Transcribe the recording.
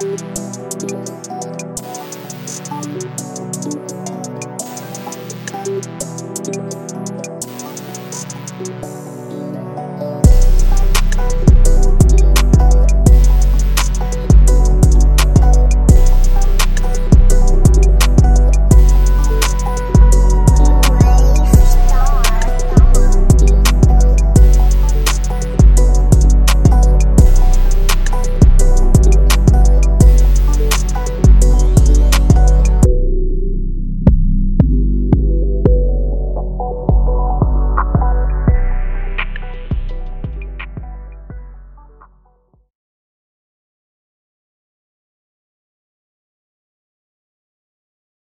Bye.